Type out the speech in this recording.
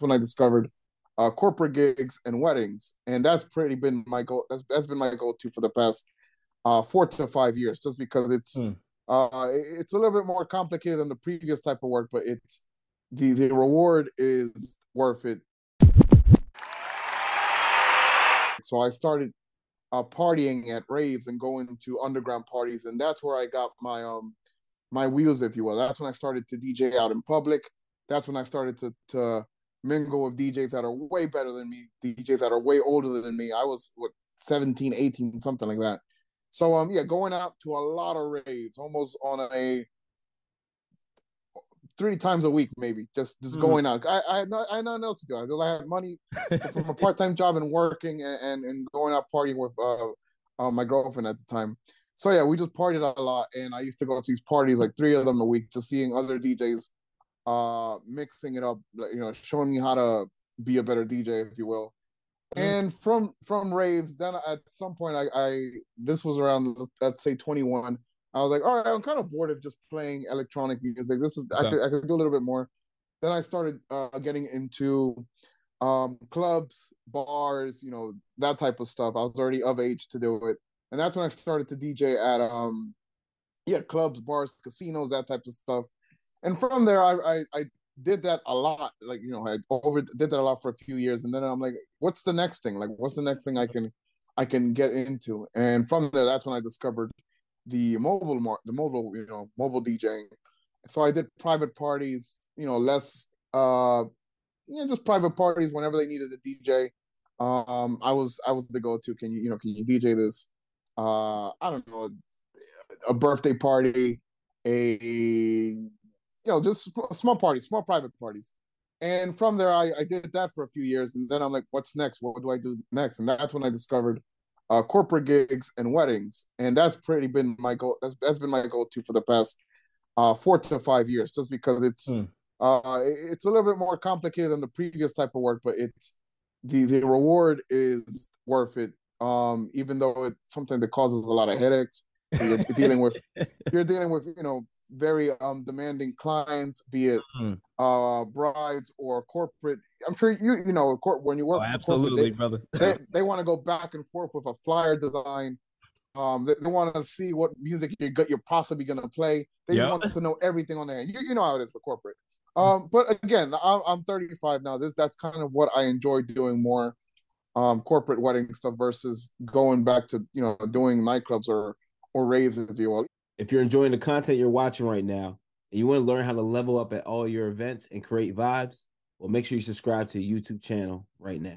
when I discovered uh, corporate gigs and weddings, and that's pretty been my goal. That's, that's been my goal too for the past uh, four to five years, just because it's mm. uh, it's a little bit more complicated than the previous type of work, but it's the the reward is worth it. So I started uh, partying at raves and going to underground parties, and that's where I got my um my wheels, if you will. That's when I started to DJ out in public. That's when I started to to mingle with DJs that are way better than me, DJs that are way older than me. I was what 17, 18, something like that. So um yeah, going out to a lot of raves, almost on a three times a week, maybe just just mm. going out. I I had, I had nothing else to do. I had money from a part time job and working and, and, and going out partying with uh, uh, my girlfriend at the time. So yeah, we just partied a lot, and I used to go to these parties like three of them a week, just seeing other DJs uh mixing it up you know showing me how to be a better dj if you will. Mm-hmm. and from from raves then at some point I, I this was around let's say 21 i was like all right i'm kind of bored of just playing electronic music. This is okay. I, could, I could do a little bit more. Then i started uh getting into um clubs bars you know that type of stuff. I was already of age to do it. And that's when i started to dj at um yeah clubs bars casinos that type of stuff and from there I, I, I did that a lot like you know i over did that a lot for a few years. And then i'm like what's the next thing? Like what's the next thing i can i can get into? And from there that's when i discovered the mobile mar- the mobile you know mobile djing. So i did private parties you know less uh you know just private parties whenever they needed a dj um i was i was the go-to. Can you you know can you dj this uh i don't know a birthday party a you know, just small parties, small private parties. And from there, I, I did that for a few years. And then I'm like, what's next? What do I do next? And that's when I discovered uh, corporate gigs and weddings. And that's pretty been my goal. That's, that's been my goal too for the past uh, four to five years, just because it's, mm. uh, it's a little bit more complicated than the previous type of work, but it's the, the reward is worth it. Um, even though it's something that causes a lot of headaches, you're dealing with, you're dealing with, you know, very um demanding clients, be it mm. uh brides or corporate. I'm sure you you know when you work. Oh, absolutely, they, brother. they they want to go back and forth with a flyer design. Um, they, they want to see what music you got, you're possibly going to play. They yep. just want to know everything on there. You, you know how it is for corporate. Um, but again, I'm, I'm 35 now. This that's kind of what I enjoy doing more, um, corporate wedding stuff versus going back to you know doing nightclubs or or raves, if you will. If you're enjoying the content you're watching right now and you want to learn how to level up at all your events and create vibes, well, make sure you subscribe to the YouTube channel right now.